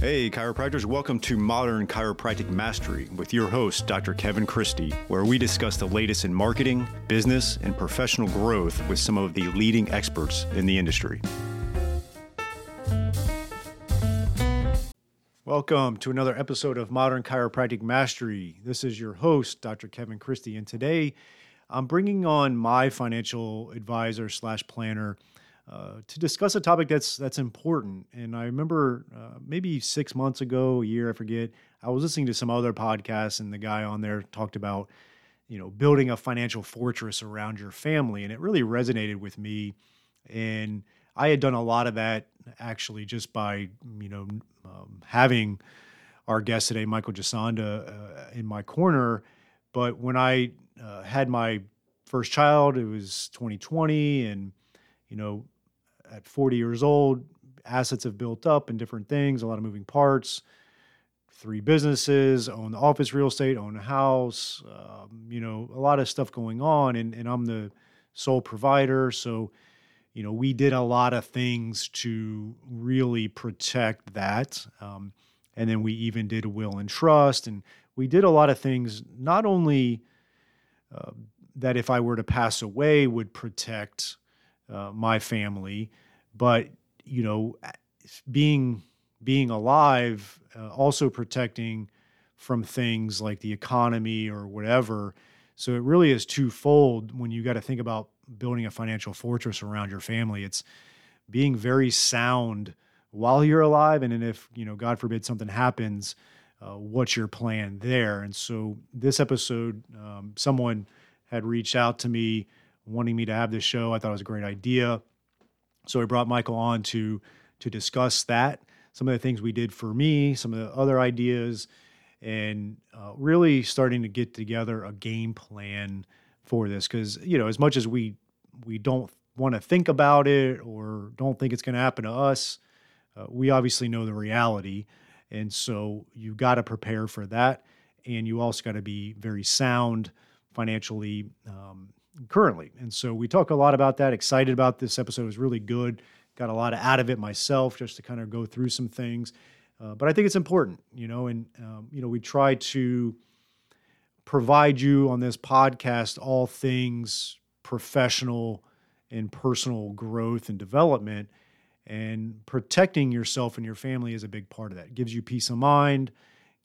Hey, chiropractors, welcome to Modern Chiropractic Mastery with your host, Dr. Kevin Christie, where we discuss the latest in marketing, business, and professional growth with some of the leading experts in the industry. Welcome to another episode of Modern Chiropractic Mastery. This is your host, Dr. Kevin Christie, and today I'm bringing on my financial advisor slash planner uh, to discuss a topic that's that's important. And I remember uh, maybe six months ago, a year, I forget. I was listening to some other podcasts, and the guy on there talked about, you know, building a financial fortress around your family, and it really resonated with me. And I had done a lot of that actually just by you know um, having our guest today, Michael Gisonda, uh, in my corner. But when I uh, had my first child, it was 2020, and you know at 40 years old, assets have built up in different things, a lot of moving parts. Three businesses, own the office real estate, own a house, um, you know, a lot of stuff going on. And, and I'm the sole provider. So, you know, we did a lot of things to really protect that. Um, and then we even did a will and trust. And we did a lot of things, not only uh, that if I were to pass away would protect uh, my family, but you know, being being alive, uh, also protecting from things like the economy or whatever. So it really is twofold when you got to think about building a financial fortress around your family. It's being very sound while you're alive, and then if you know, God forbid, something happens, uh, what's your plan there? And so this episode, um, someone had reached out to me wanting me to have this show. I thought it was a great idea. So I brought Michael on to to discuss that, some of the things we did for me, some of the other ideas, and uh, really starting to get together a game plan for this. Because you know, as much as we we don't want to think about it or don't think it's going to happen to us, uh, we obviously know the reality, and so you got to prepare for that, and you also got to be very sound financially um, currently. And so we talk a lot about that. Excited about this episode. It was really good. Got a lot out of it myself just to kind of go through some things. Uh, but I think it's important, you know, and, um, you know, we try to provide you on this podcast all things professional and personal growth and development. And protecting yourself and your family is a big part of that. It gives you peace of mind,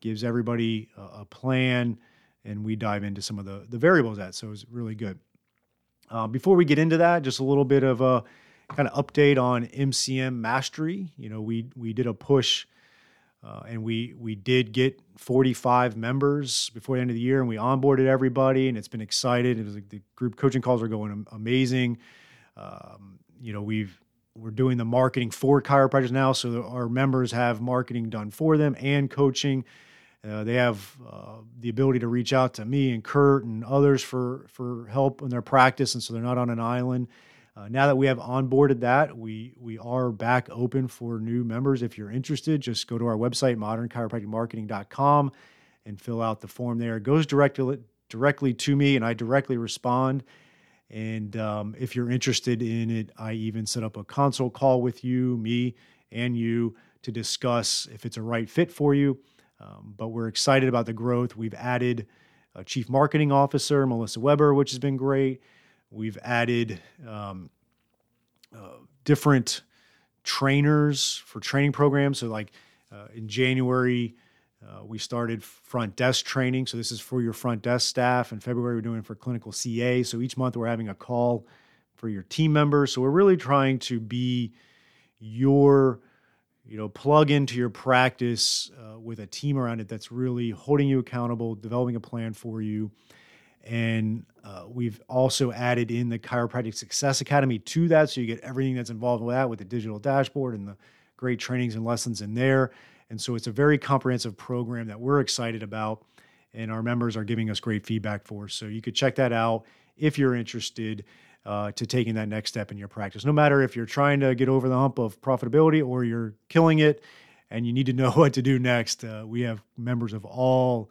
gives everybody a, a plan, and we dive into some of the, the variables that. So it's really good. Uh, before we get into that, just a little bit of a kind of update on MCM Mastery. You know, we we did a push, uh, and we we did get 45 members before the end of the year, and we onboarded everybody, and it's been excited. It was like the group coaching calls are going amazing. Um, you know, we've we're doing the marketing for chiropractors now, so our members have marketing done for them and coaching. Uh, they have uh, the ability to reach out to me and Kurt and others for for help in their practice, and so they're not on an island. Uh, now that we have onboarded that, we we are back open for new members. If you're interested, just go to our website modernchiropracticmarketing.com and fill out the form there. It goes directly directly to me, and I directly respond. And um, if you're interested in it, I even set up a consult call with you, me and you, to discuss if it's a right fit for you um, but we're excited about the growth. We've added a chief marketing officer, Melissa Weber, which has been great. We've added um, uh, different trainers for training programs. So, like uh, in January, uh, we started front desk training. So, this is for your front desk staff. In February, we're doing it for clinical CA. So, each month, we're having a call for your team members. So, we're really trying to be your you know plug into your practice uh, with a team around it that's really holding you accountable developing a plan for you. And uh, we've also added in the chiropractic success academy to that so you get everything that's involved with that with the digital dashboard and the great trainings and lessons in there. And so it's a very comprehensive program that we're excited about and our members are giving us great feedback for. So you could check that out if you're interested uh, to taking that next step in your practice. No matter if you're trying to get over the hump of profitability or you're killing it and you need to know what to do next, uh, we have members of all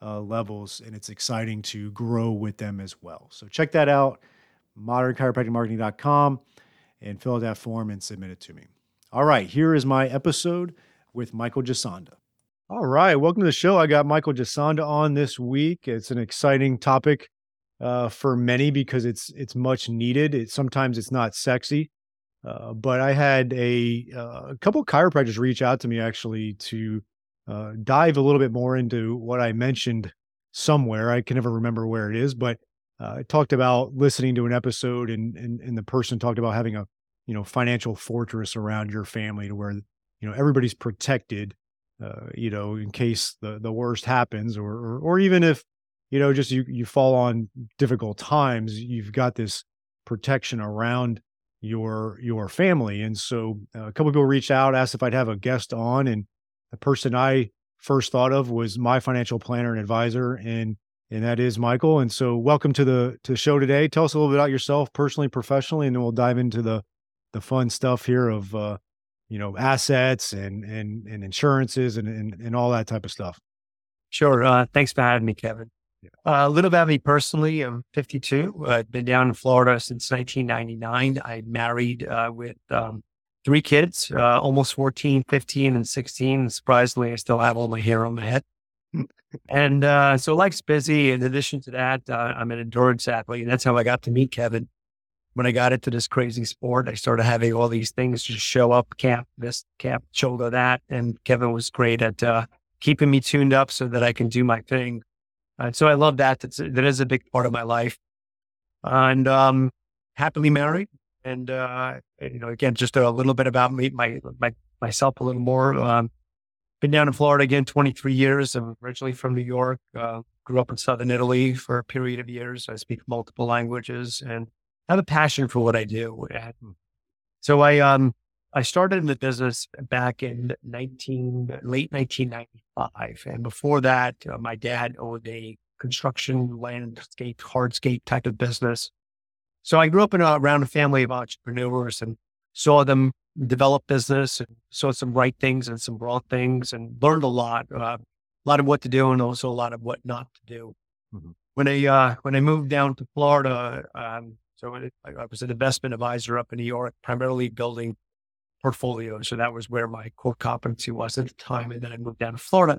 uh, levels, and it's exciting to grow with them as well. So check that out, modernchiropracticmarketing.com, and fill out that form and submit it to me. All right, here is my episode with Michael Gisonda. All right, welcome to the show. I got Michael Gisonda on this week. It's an exciting topic uh, for many because it's it's much needed. It sometimes it's not sexy, uh, but I had a, uh, a couple chiropractors reach out to me actually to uh, dive a little bit more into what I mentioned somewhere. I can never remember where it is, but uh, I talked about listening to an episode, and, and and the person talked about having a you know financial fortress around your family to where you know everybody's protected. Uh, you know, in case the the worst happens, or, or or even if you know just you you fall on difficult times, you've got this protection around your your family. And so uh, a couple people reached out, asked if I'd have a guest on, and the person I first thought of was my financial planner and advisor, and and that is Michael. And so welcome to the to the show today. Tell us a little bit about yourself, personally, professionally, and then we'll dive into the the fun stuff here of uh, you know assets and and and insurances and and, and all that type of stuff. Sure. Uh, thanks for having me, Kevin. Uh, little about me personally. I'm 52. I've been down in Florida since 1999. I married uh, with um, three kids, uh, almost 14, 15, and 16. Surprisingly, I still have all my hair on my head. and uh, so life's busy. In addition to that, uh, I'm an endurance athlete. And that's how I got to meet Kevin. When I got into this crazy sport, I started having all these things just show up, camp this, camp shoulder that. And Kevin was great at uh, keeping me tuned up so that I can do my thing. And so I love that. That's, that is a big part of my life. And um, happily married. And, uh, you know, again, just a little bit about me, my, my myself a little more. Um, been down in Florida again 23 years. I'm originally from New York. Uh, grew up in southern Italy for a period of years. I speak multiple languages and have a passion for what I do. So I um I started in the business back in 19 late 1995, and before that, uh, my dad owned a construction landscape hardscape type of business. So I grew up in a, around a family of entrepreneurs and saw them develop business and saw some right things and some wrong things and learned a lot, uh, a lot of what to do and also a lot of what not to do. Mm-hmm. When I uh, when I moved down to Florida, um, so I, I was an investment advisor up in New York, primarily building portfolios. So that was where my core competency was at the time. And then I moved down to Florida,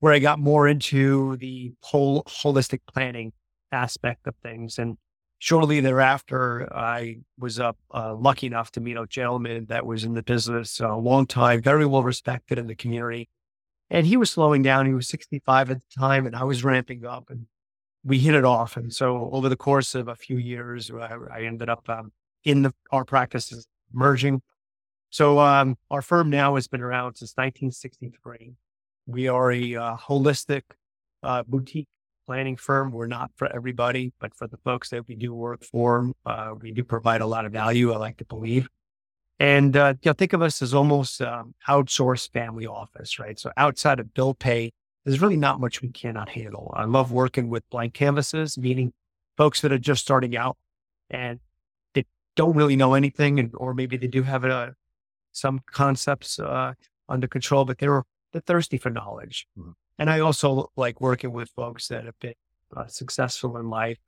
where I got more into the whole holistic planning aspect of things. And shortly thereafter, I was up uh, lucky enough to meet a gentleman that was in the business a long time, very well respected in the community. And he was slowing down. He was 65 at the time, and I was ramping up, and we hit it off. And so, over the course of a few years, I, I ended up um, in the, our practices merging. So, um, our firm now has been around since 1963. We are a uh, holistic uh, boutique planning firm. We're not for everybody, but for the folks that we do work for, uh, we do provide a lot of value. I like to believe. And uh, you know, think of us as almost um, outsourced family office, right? So outside of bill pay, there's really not much we cannot handle. I love working with blank canvases, meaning folks that are just starting out and they don't really know anything, and or maybe they do have a, some concepts uh, under control, but they're they're thirsty for knowledge. Mm-hmm. And I also like working with folks that have been uh, successful in life.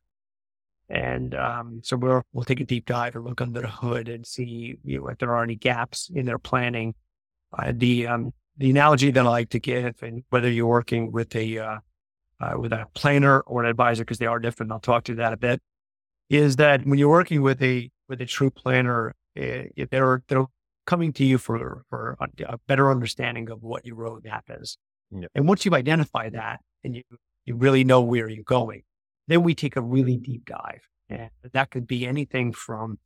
And um, so we'll, we'll take a deep dive and look under the hood and see you know, if there are any gaps in their planning. Uh, the um, the analogy that I like to give, and whether you're working with a uh, uh, with a planner or an advisor, because they are different, I'll talk to that a bit, is that when you're working with a with a true planner, uh, they're they're coming to you for for a better understanding of what your roadmap is. Yep. And once you identify that and you, you really know where you're going, then we take a really deep dive. And that could be anything from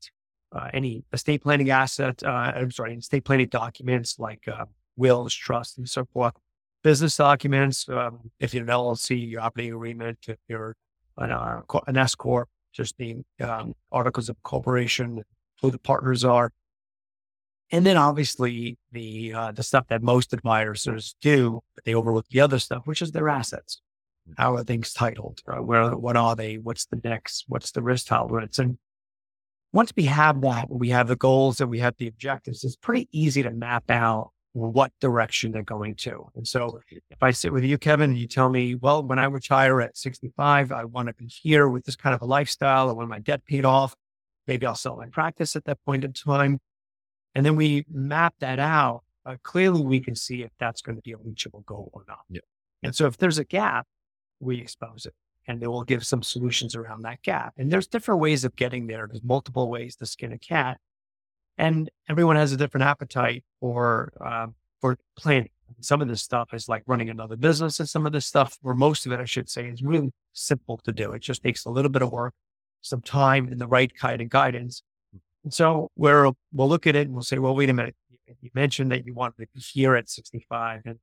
uh, any estate planning asset, uh, I'm sorry, estate planning documents like uh, wills, trusts, and so forth, business documents, um, if you're an LLC, your operating agreement, if you're an, uh, an S Corp, just the um, articles of corporation, who the partners are, and then obviously the uh, the stuff that most advisors do, but they overlook the other stuff, which is their assets. Mm. How are things titled? Uh, where what are they? What's the next? What's the risk tolerance? And once we have that, we have the goals and we have the objectives, it's pretty easy to map out what direction they're going to. And so if I sit with you, Kevin, and you tell me, well, when I retire at 65, I want to be here with this kind of a lifestyle. I want my debt paid off. Maybe I'll sell my practice at that point in time. And then we map that out uh, clearly we can see if that's going to be a reachable goal or not. Yeah. And so if there's a gap, we expose it and then we'll give some solutions around that gap. And there's different ways of getting there. There's multiple ways to skin a cat and everyone has a different appetite for, um, for planning. Some of this stuff is like running another business and some of this stuff, or most of it, I should say, is really simple to do. It just takes a little bit of work, some time and the right kind of guidance. And so we're, we'll look at it and we'll say, well, wait a minute. You mentioned that you wanted to be here at 65 and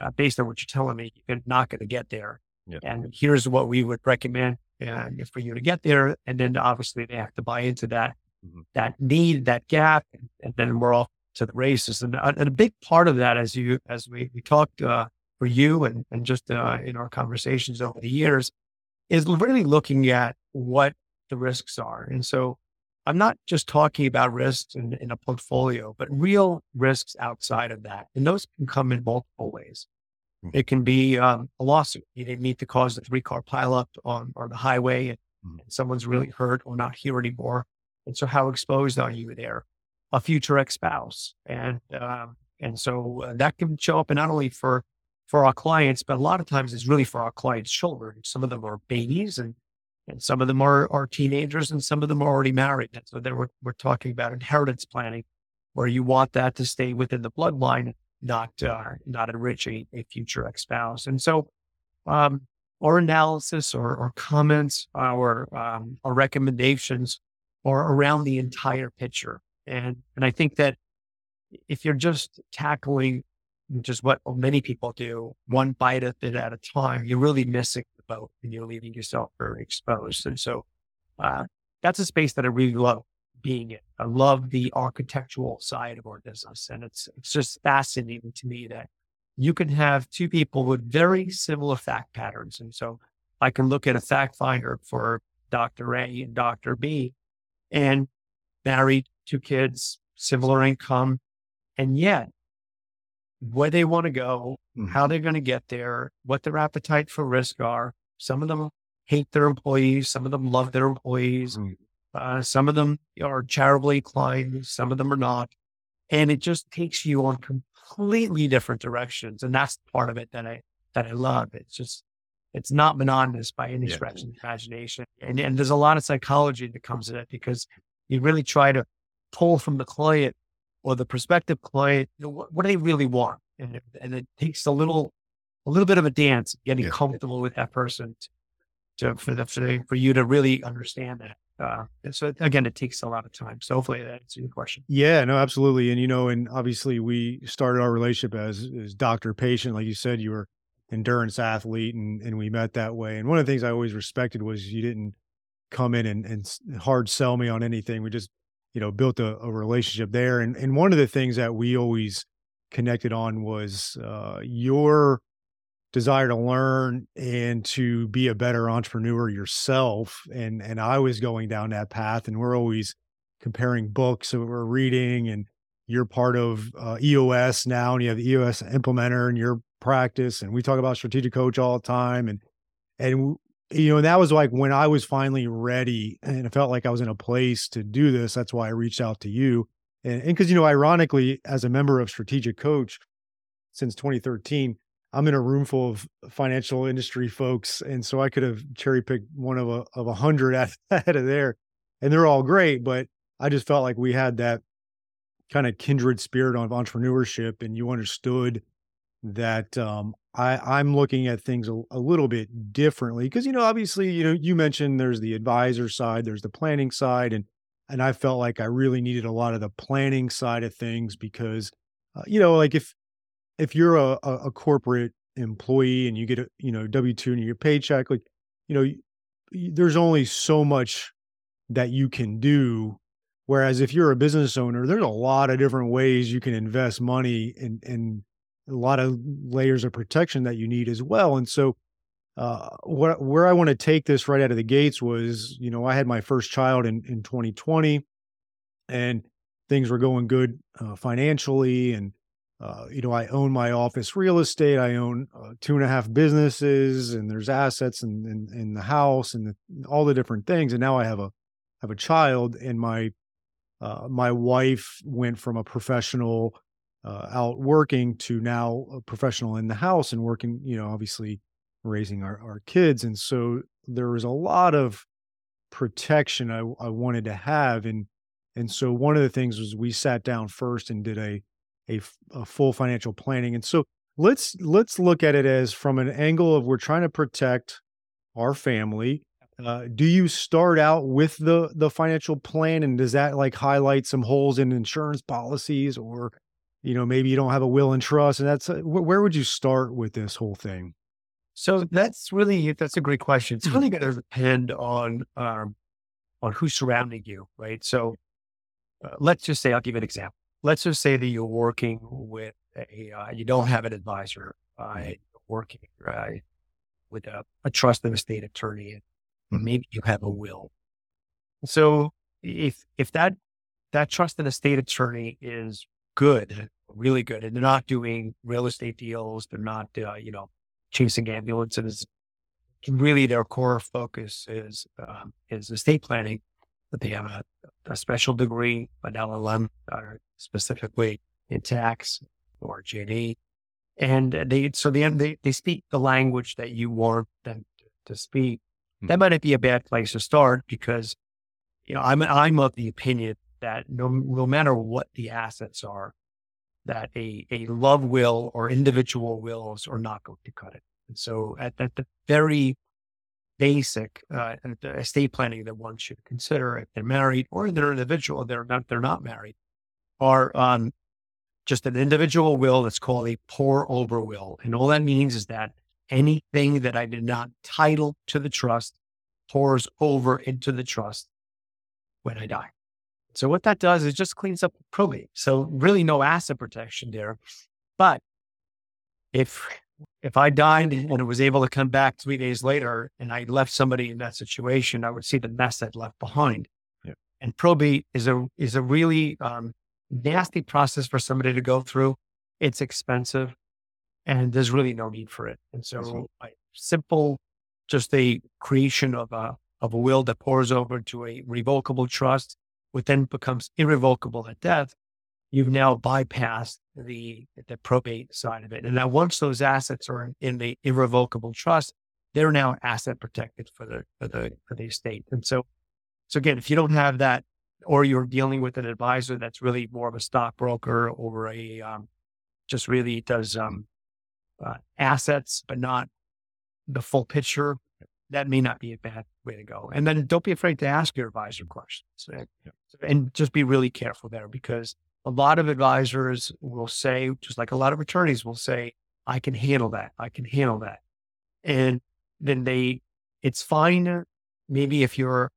uh, based on what you're telling me, you're not going to get there. Yeah. And here's what we would recommend uh, for you to get there. And then obviously they have to buy into that, Mhm. that need, that gap. And, and then we're off to the races. And, uh, and a big part of that, as you, as we, we talked, uh, for you and, and just, uh, in our conversations over the years is really looking at what the risks are. And so I'm not just talking about risks in, in a portfolio, but real risks outside of that. And those can come in multiple ways. Mhm. It can be um, a lawsuit. You didn't need to cause of a three car pileup on, on the highway and, Mhm. and someone's really hurt or not here anymore. And so how exposed are you there? A future ex-spouse. And, um, and so uh, that can show up and not only for, for our clients, but a lot of times it's really for our clients' children. Some of them are babies and and some of them are, are teenagers and some of them are already married. And so then we're, we're talking about inheritance planning where you want that to stay within the bloodline, not, uh, not enrich a, a future ex-spouse. And so, um, our analysis or, or comments, our, um, recommendations are around the entire picture. And, and I think that if you're just tackling just what many people do, one bite of it at a time, you're really missing boat and you're leaving yourself very exposed. And so, uh, that's a space that I really love being in. I love the architectural side of our business. And it's, it's just fascinating to me that you can have two people with very similar fact patterns. And so I can look at a fact finder for Dr. A and Dr. B and married, two kids, similar income. And yet where they want to go, Mhm. how they're going to get there, what their appetite for risk are. Some of them hate their employees. Some of them love their employees. Mm. Uh, some of them are charitably inclined. Some of them are not. And it just takes you on completely different directions. And that's part of it that I, that I love. It's just, it's not monotonous by any Yeah. stretch of the imagination. And, and there's a lot of psychology that comes in it because you really try to pull from the client or the prospective client, you know, what, what do they really want? And, and it takes a little, a little bit of a dance, getting Yeah. comfortable with that person to, for the, for, the, for you to really understand that. Uh, and so again, it takes a lot of time. So hopefully that answers your question. Yeah, no, absolutely. And you know, and obviously we started our relationship as as doctor patient. Like you said, you were endurance athlete and and we met that way. And one of the things I always respected was you didn't come in and, and hard sell me on anything. We just, you know, built a, a relationship there. And and one of the things that we always connected on was uh your desire to learn and to be a better entrepreneur yourself. And and I was going down that path and we're always comparing books that we're reading and you're part of uh, EOS now and you have the EOS implementer in your practice and we talk about strategic coach all the time and and you know that was like when I was finally ready and it felt like I was in a place to do this that's why I reached out to you and because you know ironically as a member of strategic coach since 2013 I'm in a room full of financial industry folks and so I could have cherry picked one of a of a hundred out out of there and they're all great but I just felt like we had that kind of kindred spirit of entrepreneurship and you understood that um, I, I'm looking at things a, a little bit differently because you know obviously you know you mentioned there's the advisor side there's the planning side and and I felt like I really needed a lot of the planning side of things because uh, you know like if if you're a, a, corporate employee and you get a you know W two and your paycheck like you know there's only so much that you can do Whereas if you're a business owner, there's a lot of different ways you can invest money and and a lot of layers of protection that you need as well. And so uh what where I want to take this right out of the gates was, you know, I had my first child in in 2020 and things were going good uh, financially and uh, you know, I own my office real estate. I own uh, two and a half businesses, and there's assets in in, in the house and the, all the different things. And now I have a have a child, and my uh, my wife went from a professional uh, out working to now a professional in the house and working, you know, obviously raising our, our kids. And so there was a lot of protection I, I wanted to have. And, and so one of the things was we sat down first and did a, a, a full financial planning. And so let's, let's look at it as from an angle of we're trying to protect our family. Uh, do you start out with the the financial plan and does that like highlight some holes in insurance policies or you know maybe you don't have a will and trust and that's uh, where would you start with this whole thing? So that's really that's a great question. It's really going to depend on um, on who's surrounding you right? So uh, let's just say i'll give an example let's just say that you're working with a uh, you don't have an advisor uh, working with a, a trusted estate attorney and maybe you have a will so if if that that trusted estate attorney is good, really good, and they're not doing real estate deals. They're not, uh, you know, chasing ambulances. Really, their core focus is um, is estate planning. But they have a, a special degree, an LLM, specifically in tax or J&E. they so they, they they speak the language that you want them to, speak. Mm-hmm. That might not be a bad place to start because you know I'm I'm of the opinion that no, no matter what the assets are, that a, a love will or individual wills are not going to cut it. And so at, at the very basic uh, estate planning that one should consider if they're married or they're individual, they're not, they're not married, are um, just an individual will that's called a pour over will. And all that means is that anything that I did not title to the trust pours over into the trust when I die. So what that does is just cleans up probate. So really no asset protection there. But if if I died and it was able to come back three days later and I left somebody in that situation, I would see the mess I'd left behind. Yeah. And probate is a is a really um, nasty process for somebody to go through. It's expensive, and there's really no need for it. And so, mm-hmm. I, simple, just a creation of a of a will that pours over to a revocable trust which then becomes irrevocable at death, you've now bypassed the the probate side of it. And now once those assets are in the irrevocable trust, they're now asset protected for the for the for the estate. And so so again, if you don't have that, or you're dealing with an advisor that's really more of a stockbroker or a um, just really does um, uh, assets but not the full picture, that may not be a bad way to go. And then don't be afraid to ask your advisor questions yeah. and just be really careful there because a lot of advisors will say, just like a lot of attorneys will say, I can handle that. I can handle that. And then they, it's fine. Maybe if your,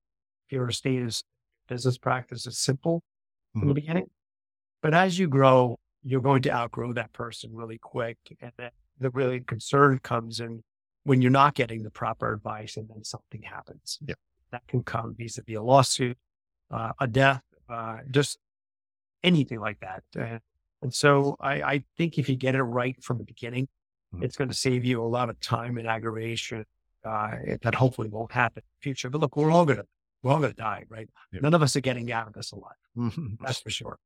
if your estate is business practice is simple mm-hmm. in the beginning, but as you grow, you're going to outgrow that person really quick. And then the really concern comes in when you're not getting the proper advice and then something happens. Yeah. That can come vis-a-vis a lawsuit, uh, a death, uh, just anything like that. Uh, and so I, I, think if you get it right from the beginning, mm-hmm. it's going to save you a lot of time and aggravation uh, that hopefully won't happen in the future. But look, we're all going to, we're all going to die, right? None of us are getting out of this alive. Mm-hmm. That's for sure.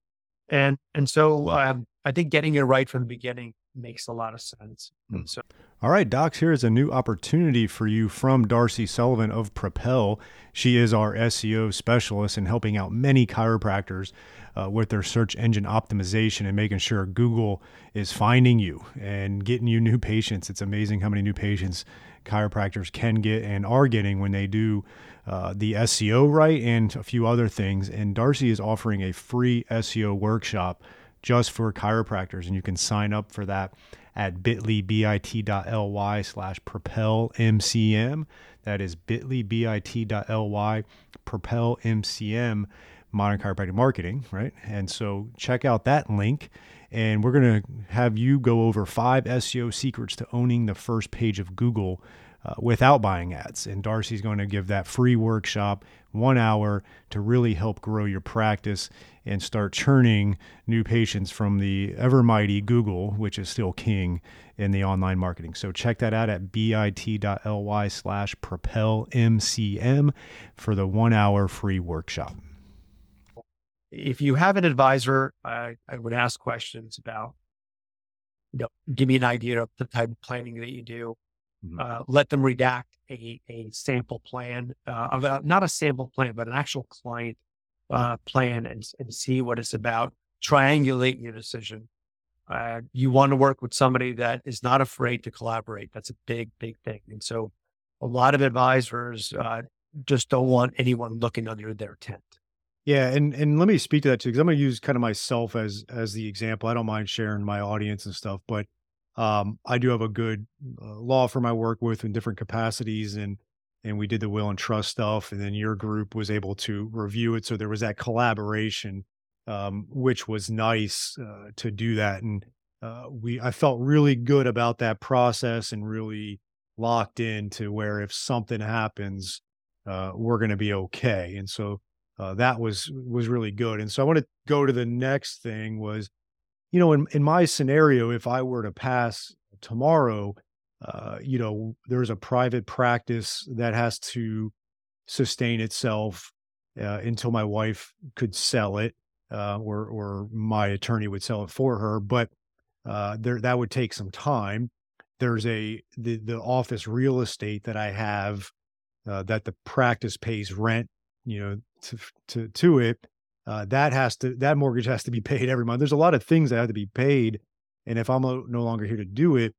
And, and so um, I think getting it right from the beginning makes a lot of sense. Mm. So, all right, docs, here is a new opportunity for you from Darcy Sullivan of Propel. She is our SEO specialist in helping out many chiropractors uh, with their search engine optimization and making sure Google is finding you and getting you new patients. It's amazing how many new patients chiropractors can get and are getting when they do uh, the SEO right and a few other things. And Darcy is offering a free SEO workshop just for chiropractors. And you can sign up for that at bit.ly, bit.ly slash propel MCM. That is bit.ly, bit.ly, propel MCM, modern chiropractic marketing, right? And so check out that link. And we're going to have you go over five SEO secrets to owning the first page of Google uh, without buying ads. And Darcy's going to give that free workshop, one hour, to really help grow your practice and start churning new patients from the ever mighty Google, which is still king in the online marketing. So check that out at bit.ly slash propelmcm for the one hour free workshop. if you have an advisor, I, I would ask questions about, you know, give me an idea of the type of planning that you do. Mm-hmm. Uh, let them redact a, a sample plan, uh, of a, not a sample plan, but an actual client uh, plan and, and see what it's about. Triangulate your decision. Uh, you want to work with somebody that is not afraid to collaborate. That's a big, big thing. And so a lot of advisors uh, just don't want anyone looking under their tent. Yeah, and and let me speak to that too because I'm going to use kind of myself as as the example. I don't mind sharing my audience and stuff, but um, I do have a good uh, law firm I work with in different capacities, and and we did the will and trust stuff, and then your group was able to review it, so there was that collaboration, um, which was nice uh, to do that, and uh, we I felt really good about that process and really locked in to where if something happens, uh, we're going to be okay, and so uh, that was was really good, and so I want to go to the next thing was you know, in, in my scenario, if I were to pass tomorrow, uh, you know, there's a private practice that has to sustain itself uh, until my wife could sell it, uh, or or my attorney would sell it for her. But uh, there, that would take some time. There's a the the office real estate that I have uh, that the practice pays rent, you know, to to to it uh, that has to that mortgage has to be paid every month. There's a lot of things that have to be paid, and if I'm no longer here to do it,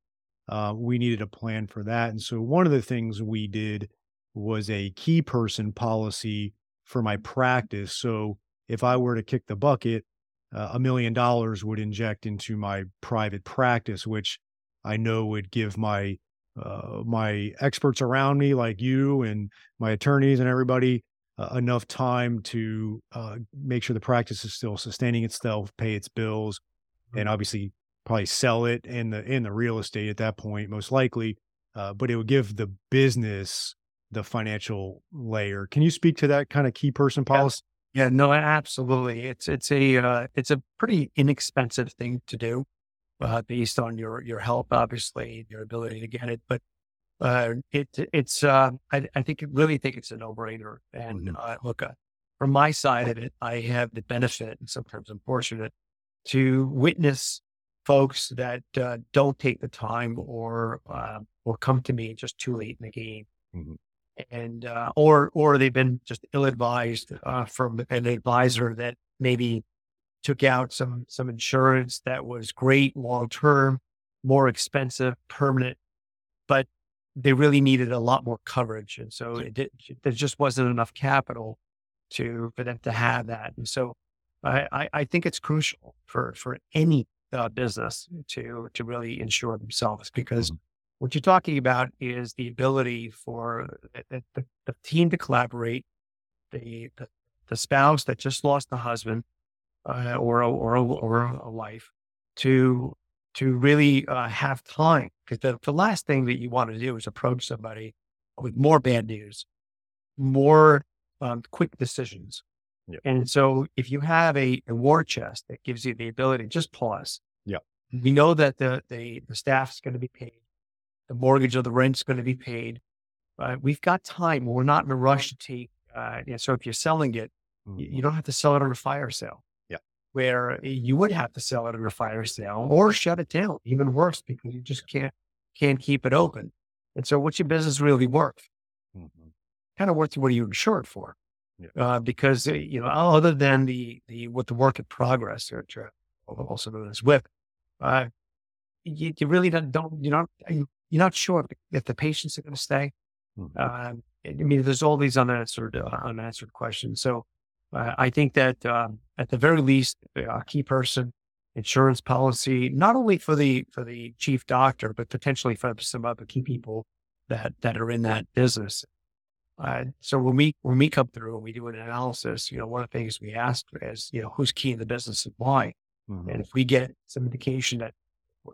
uh, we needed a plan for that. And so one of the things we did was a key person policy for my practice. So if I were to kick the bucket, uh, a million dollars would inject into my private practice, which I know would give my uh, my experts around me, like you and my attorneys and everybody, uh, enough time to uh, make sure the practice is still sustaining itself, pay its bills, mm-hmm. and obviously probably sell it in the in the real estate at that point, most likely. Uh, but it would give the business the financial layer. Can you speak to that kind of key person policy? Yeah, yeah no, absolutely. It's it's a uh, it's a pretty inexpensive thing to do, uh, based on your your help, obviously, your ability to get it, but uh, it it's uh, I, I think really think it's a no brainer. And mm-hmm. uh, look, uh, from my side of it, I have the benefit, and sometimes I'm fortunate to witness folks that uh, don't take the time or uh, or come to me just too late in the game, mm-hmm. and uh, or or they've been just ill advised uh, from an advisor that maybe took out some some insurance that was great long term, more expensive, permanent, but they really needed a lot more coverage. And so it did, there just wasn't enough capital to, for them to have that. And so I, I, I think it's crucial for, for any uh, business to, to really insure themselves because mm-hmm. what you're talking about is the ability for the, the, the team to collaborate, the, the, the, spouse that just lost the husband uh, or, a, or, a, or a wife to to really uh, have time. Because the, the last thing that you want to do is approach somebody with more bad news, more um, quick decisions. Yep. And so if you have a, a, war chest that gives you the ability, to just pause. Yeah. We know that the, the, the staff is going to be paid. The mortgage or the rent is going to be paid. Uh, we've got time. We're not in a rush to take. Uh, so if you're selling it, mm-hmm. you, you, don't have to sell it on a fire sale where you would have to sell it at a fire sale or shut it down, even worse, because you just can't can't keep it open. And so, what's your business really worth? Mm-hmm. Kind of worth what are you insured for? Yeah. Uh, because uh, you know, other than the the what the work in progress, or also known as WIP, uh, you, you, really don't, don't you're not you're not sure if the patients are going to stay. Mm-hmm. Uh, I mean, there's all these unanswered uh, unanswered questions. So uh, I think that um, at the very least, a key person insurance policy, not only for the for the chief doctor, but potentially for some other key people that that are in that business. Uh, so when we when we come through and we do an analysis, you know, one of the things we ask is, you know, who's key in the business and why. Mm-hmm. And if we get some indication that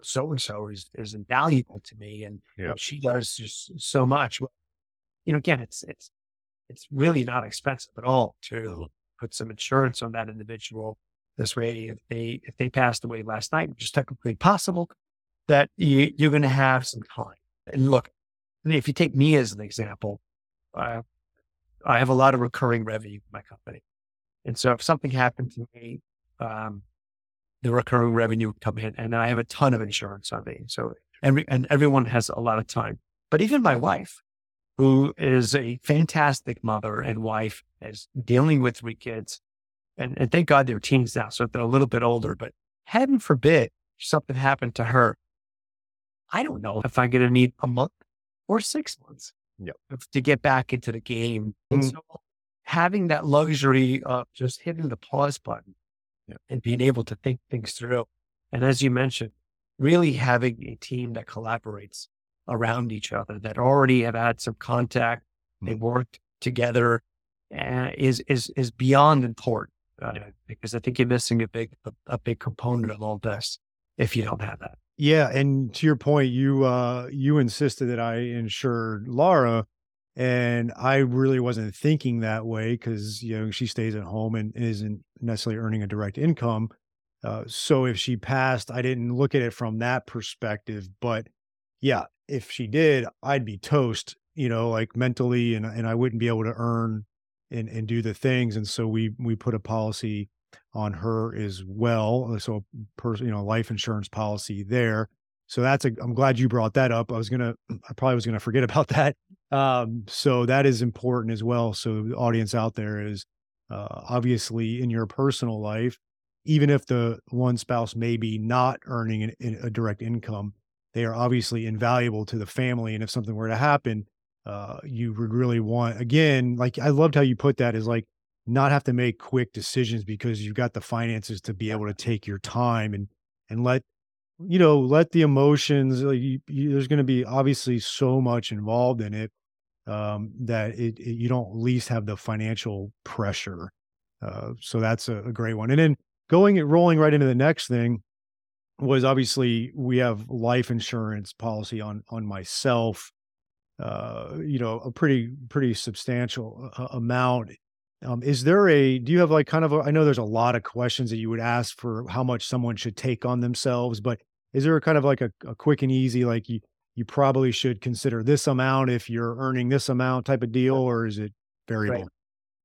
so and so is is invaluable to me and yep. she does just so much, well, you know, again, it's it's it's really not expensive at all to put some insurance on that individual. This way, if they if they passed away last night, which is technically possible, that you, you're going to have some time. And look, if you take me as an example, I have a lot of recurring revenue in my company. And so if something happened to me, um, the recurring revenue would come in and I have a ton of insurance on me. So every, and everyone has a lot of time, but even my wife, who is a fantastic mother and wife, is dealing with three kids. And, and thank God they're teens now, so they're a little bit older, but heaven forbid something happened to her. I don't know if I'm going to need a month or six months yep. to get back into the game. Mm-hmm. So having that luxury of just hitting the pause button yep. and being able to think things through. And as you mentioned, really having a team that collaborates around each other that already have had some contact, mm-hmm. they worked together uh, is, is, is beyond important. Uh, because I think you're missing a big, a, a big component of all this if you don't have that. Yeah, and to your point, you uh you insisted that I insured Laura, and I really wasn't thinking that way because you know she stays at home and isn't necessarily earning a direct income. Uh, so if she passed, I didn't look at it from that perspective. But yeah, if she did, I'd be toast, you know, like mentally, and and I wouldn't be able to earn and and do the things. And so we we put a policy on her as well. Uh, so, person, you know, life insurance policy there. So that's a. I'm glad you brought that up. I was gonna. I probably was gonna forget about that. Um, so that is important as well. So the audience out there is uh, obviously in your personal life, even if the one spouse may be not earning an, a direct income, they are obviously invaluable to the family. And if something were to happen, uh, you would really want again, like I loved how you put that is like not have to make quick decisions because you've got the finances to be able to take your time and and let you know let the emotions like you, you, there's going to be obviously so much involved in it um, that it, it, you don't least have the financial pressure uh, so that's a, a, great one and then going and rolling right into the next thing was obviously we have life insurance policy on on myself uh, you know a pretty pretty substantial uh, amount um, is there a, do you have like kind of, a, I know there's a lot of questions that you would ask for how much someone should take on themselves, but is there a kind of like a, a quick and easy, like you, you probably should consider this amount if you're earning this amount type of deal, or is it variable? Right.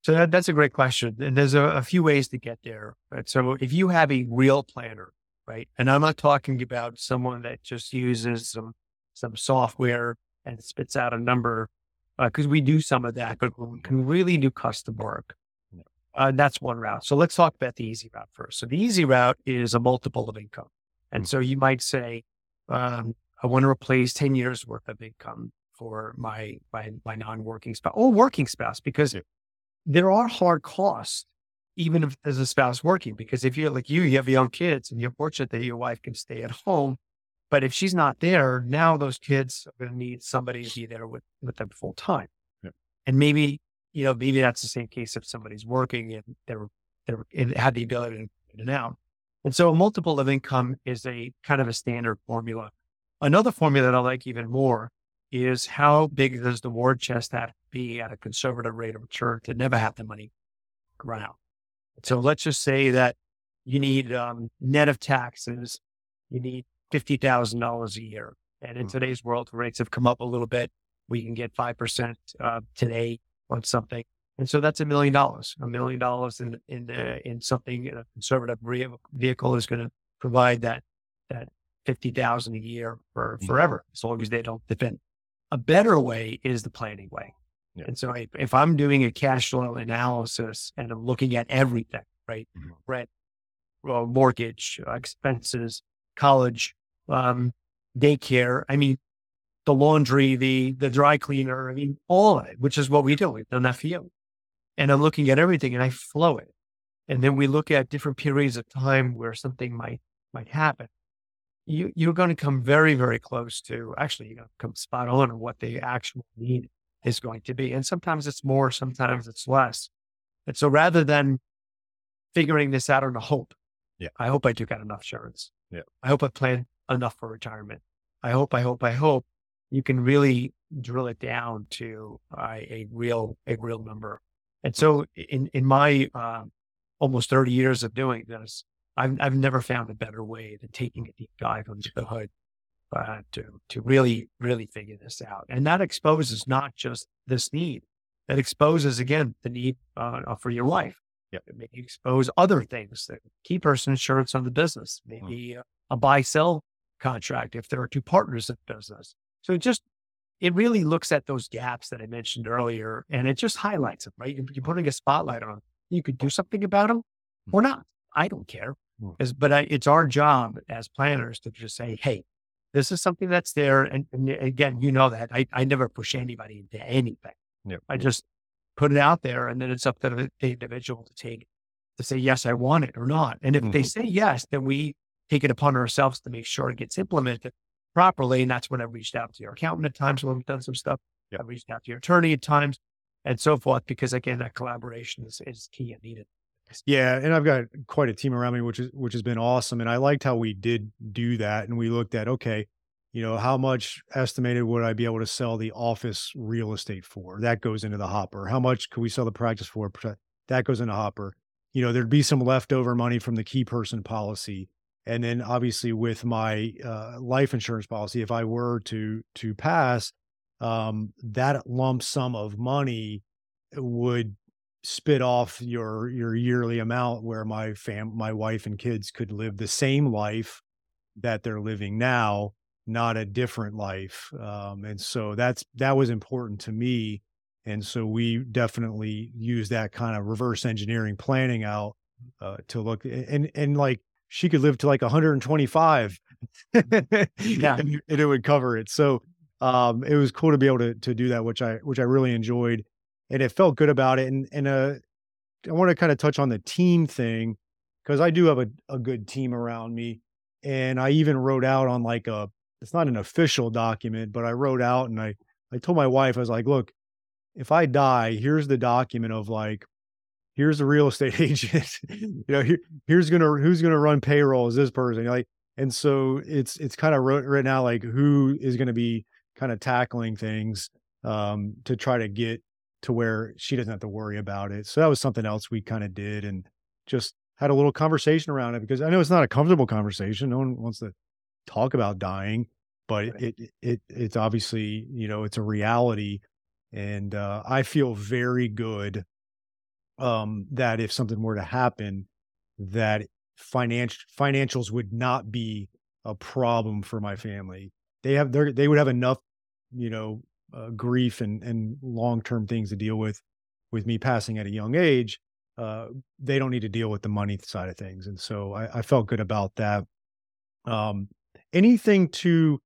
So that, that's a great question. And there's a, a few ways to get there. Right? So if you have a real planner, right? And I'm not talking about someone that just uses some, some software and spits out a number because uh, we do some of that, but we can really do custom work. Uh, that's one route. So let's talk about the easy route first. So the easy route is a multiple of income. And mm-hmm. so you might say, um, I want to replace 10 years worth of income for my, my, my non-working spouse or working spouse, because yeah. there are hard costs, even if there's a spouse working, because if you're like you, you have young kids and you're fortunate that your wife can stay at home but if she's not there, now those kids are going to need somebody to be there with, with them full time. Yeah. And maybe, you know, maybe that's the same case if somebody's working and they're, they're, and had the ability to get it out. And so a multiple of income is a kind of a standard formula. Another formula that I like even more is how big does the war chest have to be at a conservative rate of return to never have the money run out. So let's just say that you need um, net of taxes, you need $50,000 a year. And in mm-hmm. today's world, rates have come up a little bit. We can get 5% uh, today on something. And so that's a million dollars. A million dollars in in uh, in something in a conservative vehicle is going to provide that that fifty thousand a year for forever, as long as they don't defend. A better way is the planning way. Yeah. And so if, if, I'm doing a cash flow analysis and I'm looking at everything, right, mm-hmm. rent, well, mortgage, uh, expenses, college, um, daycare. I mean, the laundry, the the dry cleaner. I mean, all of it, which is what we do. We've done that for you. And I'm looking at everything, and I flow it. And then we look at different periods of time where something might might happen. You you're going to come very very close to actually you're going to come spot on on what the actual need is going to be. And sometimes it's more, sometimes it's less. And so rather than figuring this out on a hope, yeah, I hope I do get enough insurance. Yeah, I hope I plan enough for retirement. I hope, I hope, I hope you can really drill it down to uh, a real, a real number. And so in, in my, uh, almost 30 years of doing this, I've, I've never found a better way than taking a deep dive under the hood uh, to, to really, really figure this out. And that exposes not just this need, that exposes again the need uh, for your wife. Yep. Maybe expose other things, the key person insurance on the business, mm. maybe mm. a, a buy sell contract if there are two partners in business. So it just, it really looks at those gaps that I mentioned earlier and it just highlights them, right? You're putting a spotlight on them. You could do something about them mm. or not. I don't care. Mm. But I, it's our job as planners to just say, hey, this is something that's there. And, and again, you know that I, I never push anybody into anything. Yep. I just put it out there and then it's up to the, the individual to take, to say, yes, I want it or not. And if mm-hmm. they say yes, then we take it upon ourselves to make sure it gets implemented properly. And that's when I reached out to your accountant at times when we've done some stuff. Yep. I reached out to your attorney at times and so forth, because again, that collaboration is, is key and needed. Yeah, and I've got quite a team around me, which is which has been awesome. And I liked how we did do that, and we looked at okay, you know, how much estimated would I be able to sell the office real estate for? That goes into the hopper. How much could we sell the practice for? That goes in the hopper. You know, there'd be some leftover money from the key person policy, and then obviously with my uh, life insurance policy, if I were to to pass, um, that lump sum of money would spit off your your yearly amount where my fam my wife and kids could live the same life that they're living now not a different life um, and so that's that was important to me and so we definitely use that kind of reverse engineering planning out uh, to look and and like she could live to like 125 yeah and, and it would cover it so um, it was cool to be able to to do that which i which i really enjoyed and it felt good about it. And and uh, I want to kind of touch on the team thing because I do have a, a good team around me, and I even wrote out on like a it's not an official document, but I wrote out and I I told my wife I was like, look, if I die, here's the document of like here's the real estate agent you know here, here's gonna who's gonna run payroll is this person like and so it's it's kind of right now like who is to be kind of tackling things um to try to get to where she doesn't have to worry about it. So that was something else we kind of did and just had a little conversation around it because I know it's not a comfortable conversation. No one wants to talk about dying, but right. it, it, it it's obviously, you know, it's a reality. And uh, I feel very good um, that if something were to happen, that financial financials would not be a problem for my family. They have they they would have enough, you know, uh, grief and and long term things to deal with with me passing at a young age, uh, they don't need to deal with the money side of things, and so I, I felt good about that. Um, anything to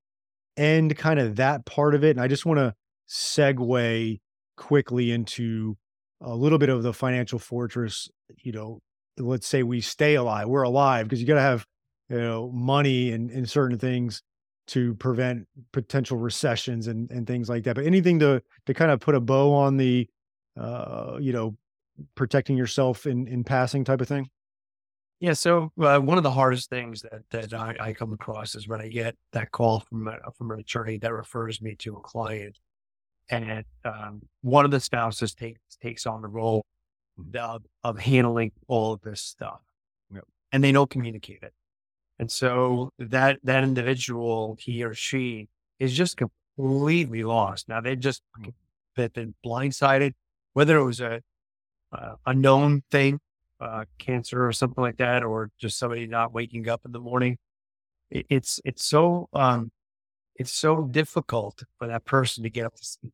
end kind of that part of it, and I just want to segue quickly into a little bit of the financial fortress. You know, let's say we stay alive, we're alive because you got to have you know money and, and certain things to prevent potential recessions and, and things like that. But anything to to kind of put a bow on the uh, you know, protecting yourself in in passing type of thing? Yeah. So uh, one of the hardest things that that I, I, come across is when I get that call from a, from an attorney that refers me to a client, and um, one of the spouses takes takes on the role mm-hmm. of, of handling all of this stuff, yep. and they don't communicate it. And so that that individual, he or she, is just completely lost. Now they've just they've been blindsided, whether it was a uh, a known thing, uh, cancer or something like that, or just somebody not waking up in the morning. It, it's it's so um, it's so difficult for that person to get up to speed.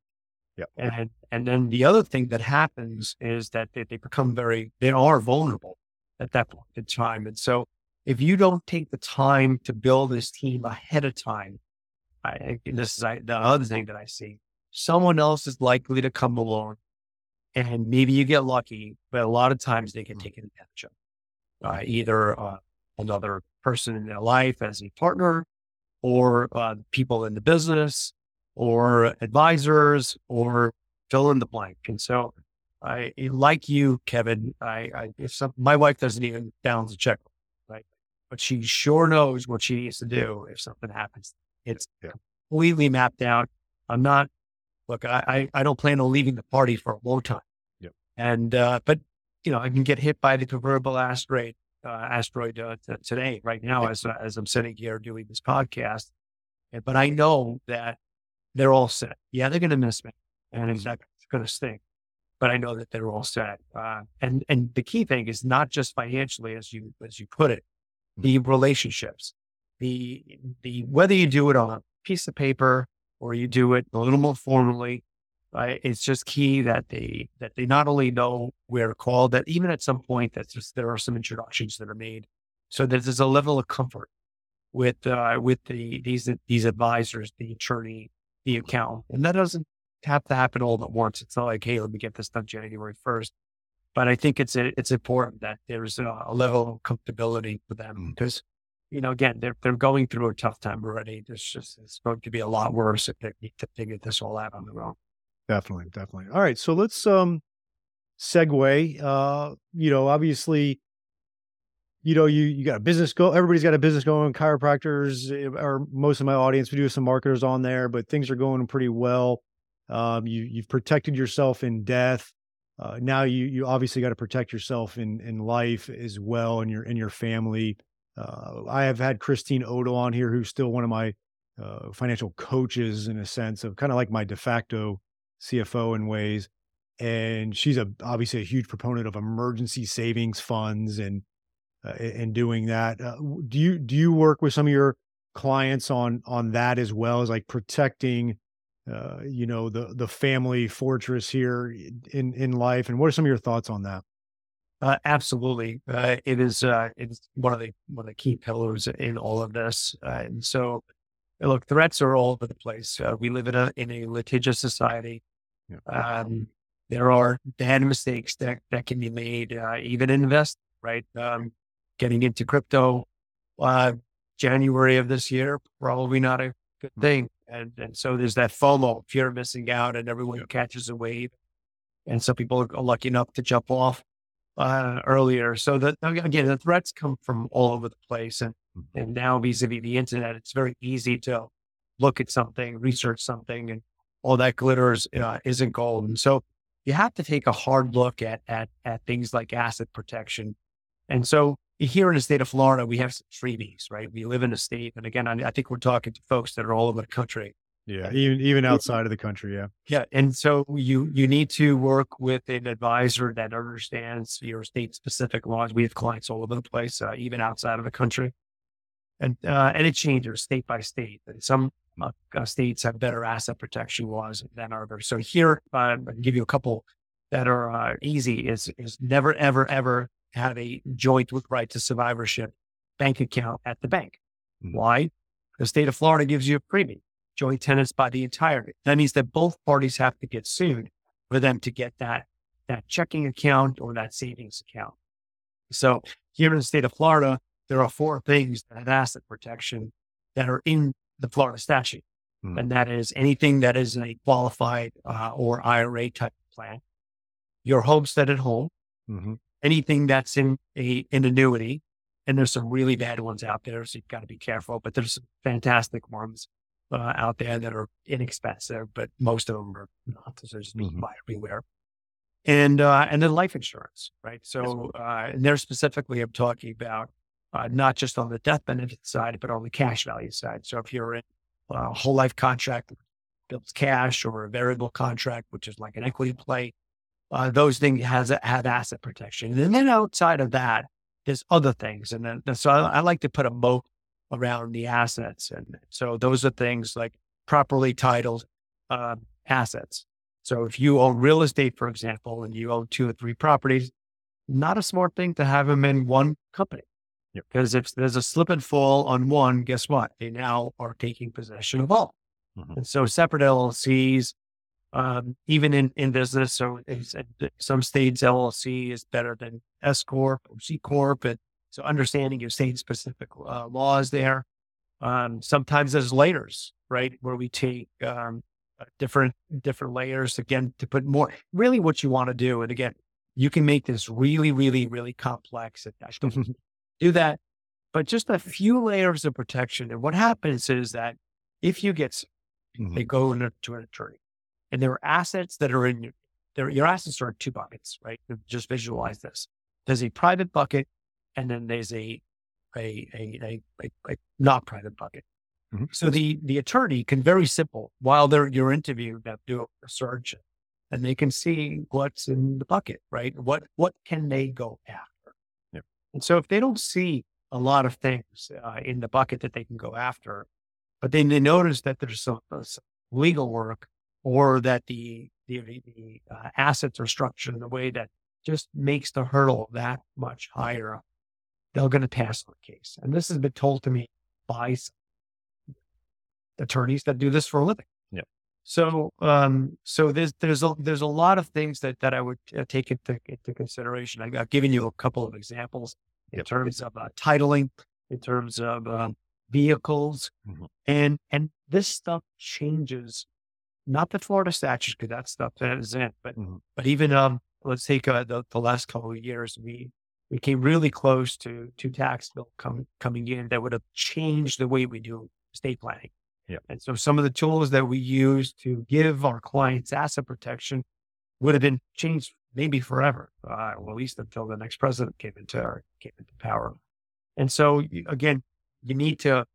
Yeah. And and then the other thing that happens is that they, they become very they are vulnerable at that point in time. And so if you don't take the time to build this team ahead of time, I, this is I, the other thing that I see. Someone else is likely to come along, and maybe you get lucky, but a lot of times they get mm. taken advantage of. Uh, either uh, another person in their life as a partner, or uh, people in the business, or advisors, or fill in the blank. And so, I like you, Kevin. I, I if some, my wife doesn't even balance a check but she sure knows what she needs to do if something happens. It's yeah. completely mapped out. I'm not, look, I, I, I, don't plan on leaving the party for a long time. Yep. And, uh, but, you know, I can get hit by the convertible asteroid, uh, asteroid uh, t- today, right now, as, uh, as I'm sitting here doing this podcast. And, but I know that they're all set. Yeah, they're going to miss me and it's going to stink. but I know that they're all set. Uh, and and the key thing is not just financially, as you as you put it, the relationships, the the whether you do it on a piece of paper or you do it a little more formally. Right? It's just key that they that they not only know where to call, that even at some point that just there are some introductions that are made, so that there's a level of comfort with uh, with the these these advisors, the attorney, the accountant, and that doesn't have to happen all at once. It's not like, hey, let me get this done January first. But I think it's a, it's important that there's a, a level of comfortability for them because, you know, again, they're they're going through a tough time already. There's just it's going to be a lot worse if they need to figure this all out on their own. Definitely, definitely. All right, so let's um segue. Uh, you know, obviously, you know, you you got a business go. Everybody's got a business going. Chiropractors, eh, or most of my audience, we do have some marketers on there, but things are going pretty well. Um, you you've protected yourself in death. Uh, now you you obviously got to protect yourself in in life as well, and your in your family. Uh, I have had Christine Odo on here, who's still one of my uh, financial coaches in a sense of kind of like my de facto CFO in ways. And she's a obviously a huge proponent of emergency savings funds and uh, and doing that. Uh, do you do you work with some of your clients on on that as well as like protecting uh, you know the the family fortress here in in life and what are some of your thoughts on that? Uh, absolutely. Uh, it is uh, it's one of the one of the key pillars in all of this uh, and so look threats are all over the place. Uh, we live in a in a litigious society. Yeah. um, there are bad mistakes that that can be made even invest right? Um, getting into crypto january of this year probably not a good thing and, and so there's that FOMO, fear of missing out, and everyone catches a wave. And some people are lucky enough to jump off uh, earlier. So that again, the threats come from all over the place. And, mm-hmm. and now vis-a-vis the internet, it's very easy to look at something, research something, and all that glitters uh, isn't gold. And so you have to take a hard look at, at, at things like asset protection. And so here in the state of Florida, we have some freebies, right? We live in a state, and again, I, I think we're talking to folks that are all over the country. Yeah, even even outside of the country, yeah. Yeah, and so you you need to work with an advisor that understands your state specific laws. We have clients all over the place, uh, even outside of the country, and uh, and it changes state by state. And some uh, states have better asset protection laws than others. So here, uh, I can give you a couple that are uh, easy. Is is never ever ever have a joint with right to survivorship bank account at the bank. Mm-hmm. Why? The state of Florida gives you a premium, joint tenants by the entirety. That means that both parties have to get sued for them to get that, that checking account or that savings account. So here in the state of Florida, there are four things that have asset protection that are in the Florida statute. Mm-hmm. And that is anything that is a qualified uh, or IRA type plan, your homestead at home, mm-hmm anything that's in a an annuity, and there's some really bad ones out there, so you've got to be careful. But there's some fantastic ones uh, out there that are inexpensive, but most of them are not. So just be mm-hmm. buyer beware. And uh, and then life insurance, right? So uh, and there specifically, I'm talking about uh, not just on the death benefit side, but on the cash value side. So if you're in a whole life contract builds cash or a variable contract, which is like an equity play, uh, those things has have asset protection. And then outside of that, there's other things. And then so I, I, like to put a moat around the assets. And so those are things like properly titled uh, assets. So if you own real estate, for example, and you own two or three properties, not a smart thing to have them in one company. Because yep. if there's a slip and fall on one, guess what? They now are taking possession of all. Mm-hmm. And so separate LLCs, um, even in, in business. So some states LLC is better than S corp or C corp, and so understanding your state specific uh, laws there. Um, sometimes there's layers, right, where we take um, different different layers again to put more. Really, what you want to do, and again, you can make this really, really, really complex. And I don't do that, but just a few layers of protection. And what happens is that if you get, mm-hmm. they go to an attorney and there are assets that are in your, there, your assets are in two buckets, right? Just visualize this. There's a private bucket and then there's a, a, a, a, a not private bucket. Mm-hmm. So the, the attorney can very simple while they're your interview, do a search, and they can see what's in the bucket, right? What what can they go after? Yep. And so if they don't see a lot of things uh, in the bucket that they can go after, but then they notice that there's some, uh, some legal work or that the the, the uh, assets are structured in a way that just makes the hurdle that much higher, they're going to pass on the case. And this has been told to me by attorneys that do this for a living. Yeah. So, um, so there's there's a there's a lot of things that that I would uh, take into into consideration. I, have given you a couple of examples in Yep. terms of uh, titling, in terms of um, vehicles, Mhm. and and this stuff changes. Not the Florida statutes, because that stuff that is in, but Mhm. but even um, let's take uh, the the last couple of years, we we came really close to to tax bill coming coming in that would have changed the way we do estate planning. Yep. And so some of the tools that we use to give our clients asset protection would have been changed maybe forever, uh, well, at least until the next president came into came into power. And so again, you need to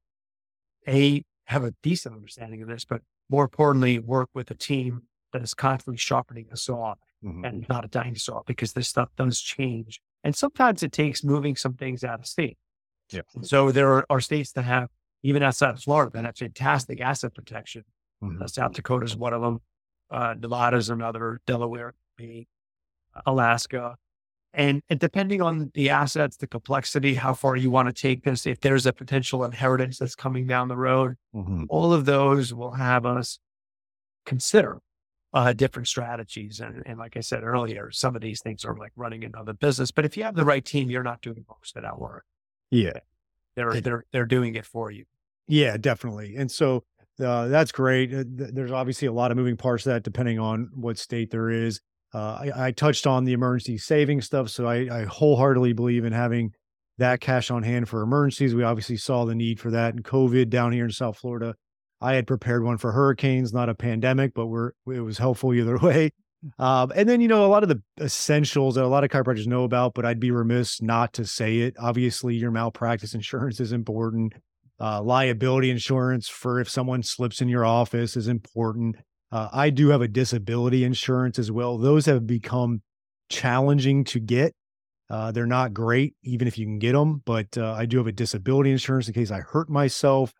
a have a decent understanding of this, but more importantly, work with a team that is constantly sharpening a saw Mhm. and not a dinosaur because this stuff does change. And sometimes it takes moving some things out of state. Yep. And so there are, are states that have, even outside of Florida, that have fantastic asset protection. Mhm. Uh, South Dakota is one of them. Uh, Nevada is another. Delaware, maybe, Alaska. And, and depending on the assets, the complexity, how far you want to take this, if there's a potential inheritance that's coming down the road, Mhm. all of those will have us consider uh, different strategies. And, and like I said earlier, some of these things are like running another business. But if you have the right team, you're not doing most of that work. Yeah. They're It- they're they're doing it for you. Yeah, definitely. And so uh, that's great. Uh, there's obviously a lot of moving parts to that depending on what state there is. Uh, I, I touched on the emergency savings stuff. So I, I wholeheartedly believe in having that cash on hand for emergencies. We obviously saw the need for that in COVID down here in South Florida. I had prepared one for hurricanes, not a pandemic, but we're, it was helpful either way. Um, and then, you know, a lot of the essentials that a lot of chiropractors know about, but I'd be remiss not to say it. Obviously, your malpractice insurance is important uh, liability insurance for if someone slips in your office is important. Uh, I do have a disability insurance as well. Those have become challenging to get. Uh, they're not great, even if you can get them, but uh, I do have a disability insurance in case I hurt myself.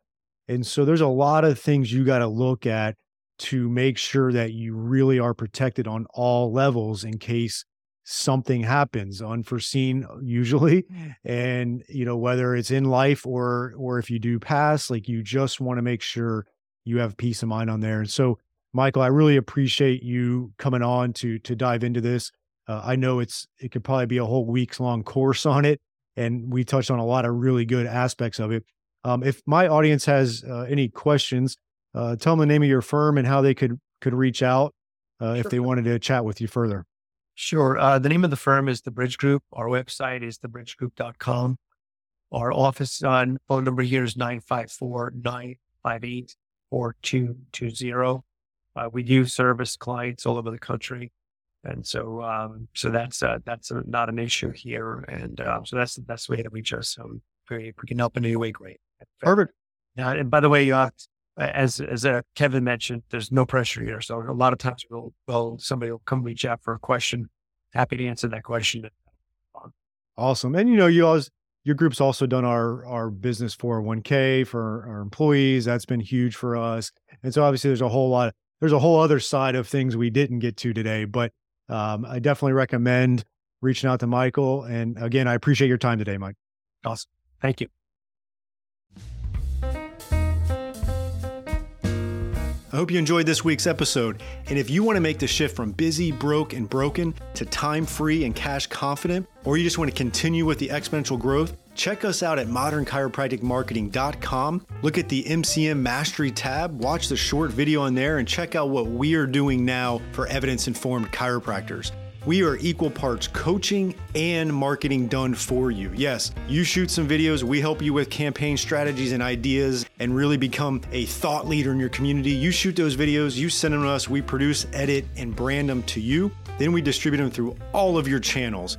And so there's a lot of things you got to look at to make sure that you really are protected on all levels in case something happens unforeseen usually and you know whether it's in life or or if you do pass like you just want to make sure you have peace of mind on there and so michael i really appreciate you coming on to to dive into this uh, i know it's it could probably be a whole week's long course on it and we touched on a lot of really good aspects of it um, if my audience has uh, any questions uh, tell them the name of your firm and how they could could reach out uh, if they wanted to chat with you further Sure. Uh, the name of the firm is The Bridge Group. Our website is thebridgegroup.com. Our office on phone number here is 954 958 4220. Uh, we do service clients all over the country. And so, um, so that's, uh, that's uh not an issue here. And, uh, so that's the best way to reach us. Um, if we can help in any way, great. perfect Now, and by the way, uh, as as uh, Kevin mentioned, there's no pressure here. So a lot of times, we'll, well, somebody will come reach out for a question. Happy to answer that question. Awesome. And you know, you always your group's also done our our business 401k for our employees. That's been huge for us. And so obviously there's a whole lot there's a whole other side of things we didn't get to today, but um, I definitely recommend reaching out to Michael. And again, I appreciate your time today, Mike. Awesome. Thank you. I hope you enjoyed this week's episode. And if you want to make the shift from busy, broke, and broken to time free and cash confident, or you just want to continue with the exponential growth, check us out at modernchiropracticmarketing.com. Look at the MCM Mastery tab, watch the short video on there, and check out what we are doing now for evidence informed chiropractors. We are equal parts coaching and marketing done for you. Yes, you shoot some videos, we help you with campaign strategies and ideas and really become a thought leader in your community. You shoot those videos, you send them to us, we produce, edit, and brand them to you. Then we distribute them through all of your channels.